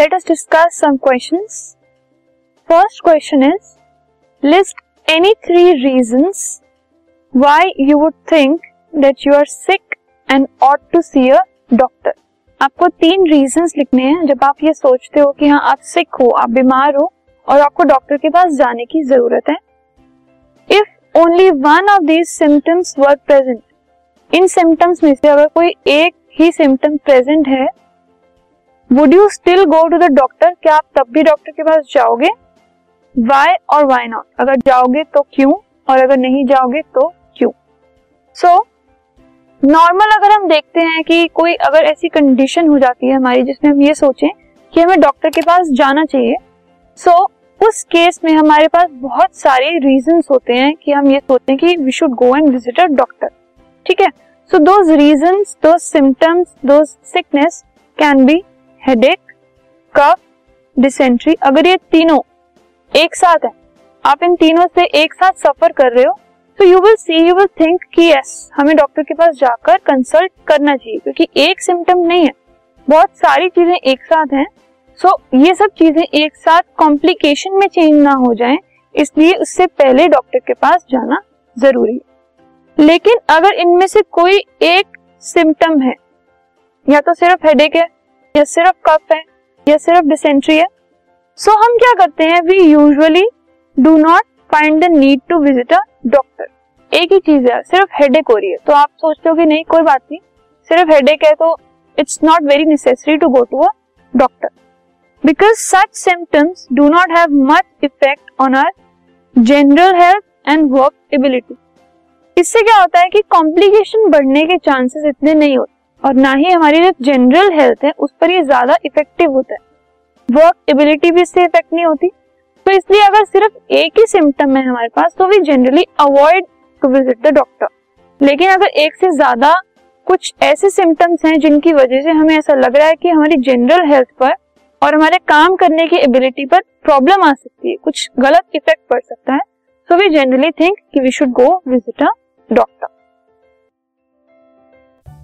Let us discuss some questions first question is list any three reasons why you would think that you are sick and ought to see a doctor आपको तीन reasons लिखने हैं जब आप ये सोचते हो कि हाँ आप सिक हो, आप बीमार हो और आपको डॉक्टर के पास जाने की ज़रूरत है। If only one of these symptoms were present in symptoms में से अगर कोई एक ही सिम्टम प्रेजेंट है would you still go to the doctor क्या आप तब भी डॉक्टर के पास जाओगे? वाई और वाई नॉट अगर जाओगे तो क्यों? और अगर नहीं जाओगे तो क्यों? सो so, नॉर्मल अगर हम देखते हैं कि कोई अगर ऐसी कंडीशन हो जाती है हमारी जिसमें हम ये सोचें कि हमें डॉक्टर के पास जाना चाहिए सो so, उस केस में हमारे पास बहुत सारे रीजंस होते हैं कि हम ये सोचते हैं कि we should go and visit a doctor ठीक है? So those reason those symptoms those sickness can be headache cough dysentery अगर ये तीनों एक साथ है आप इन तीनों से एक साथ सफ़र कर रहे हो तो you will see you will think कि यस हमें डॉक्टर के पास जाकर कंसल्ट करना चाहिए क्योंकि एक सिम्टम नहीं है। बहुत सारी चीज़ें एक साथ हैं सो so, ये सब चीज़ें एक साथ कॉम्प्लिकेशन में चेंज ना हो जाए इसलिए उससे पहले डॉक्टर के पास जाना ज़रूरी है। लेकिन अगर इनमें से कोई एक सिम्टम है या तो सिर्फ़ हेडेक है या सिर्फ़ कफ है या सिर्फ़ डिसेंट्री है। सो so, हम क्या करते हैं? We usually do not find the need to visit a doctor एक ही चीज़ है सिर्फ़ हेडेक हो रही है। तो आप सोचते हो कि नहीं कोई बात नहीं। सिर्फ़ हेडेक है तो it's not very necessary to go to a doctor because such symptoms do not have much effect on our general health and work ability इससे क्या होता है कि कॉम्प्लिकेशन बढ़ने के चांसेस इतने नहीं होते। और ना ही हमारी जो जनरल हेल्थ है, उस पर ये ज़्यादा इफ़ेक्टिव होता है। वर्क एबिलिटी भी इससे इफ़ेक्ट नहीं होती। तो इसलिए अगर सिर्फ़ एक ही सिम्टम है हमारे पास तो we generally avoid to visit the doctor लेकिन अगर एक से ज़्यादा कुछ ऐसे सिम्टम्स हैं जिनकी वजह से हमें ऐसा लग रहा है कि हमारी जनरल हेल्थ पर और हमारे काम करने की एबिलिटी पर प्रॉब्लम आ सकती है, कुछ गलत इफ़ेक्ट पड़ सकता है सो वी जनरली थिंक कि we should go visit a doctor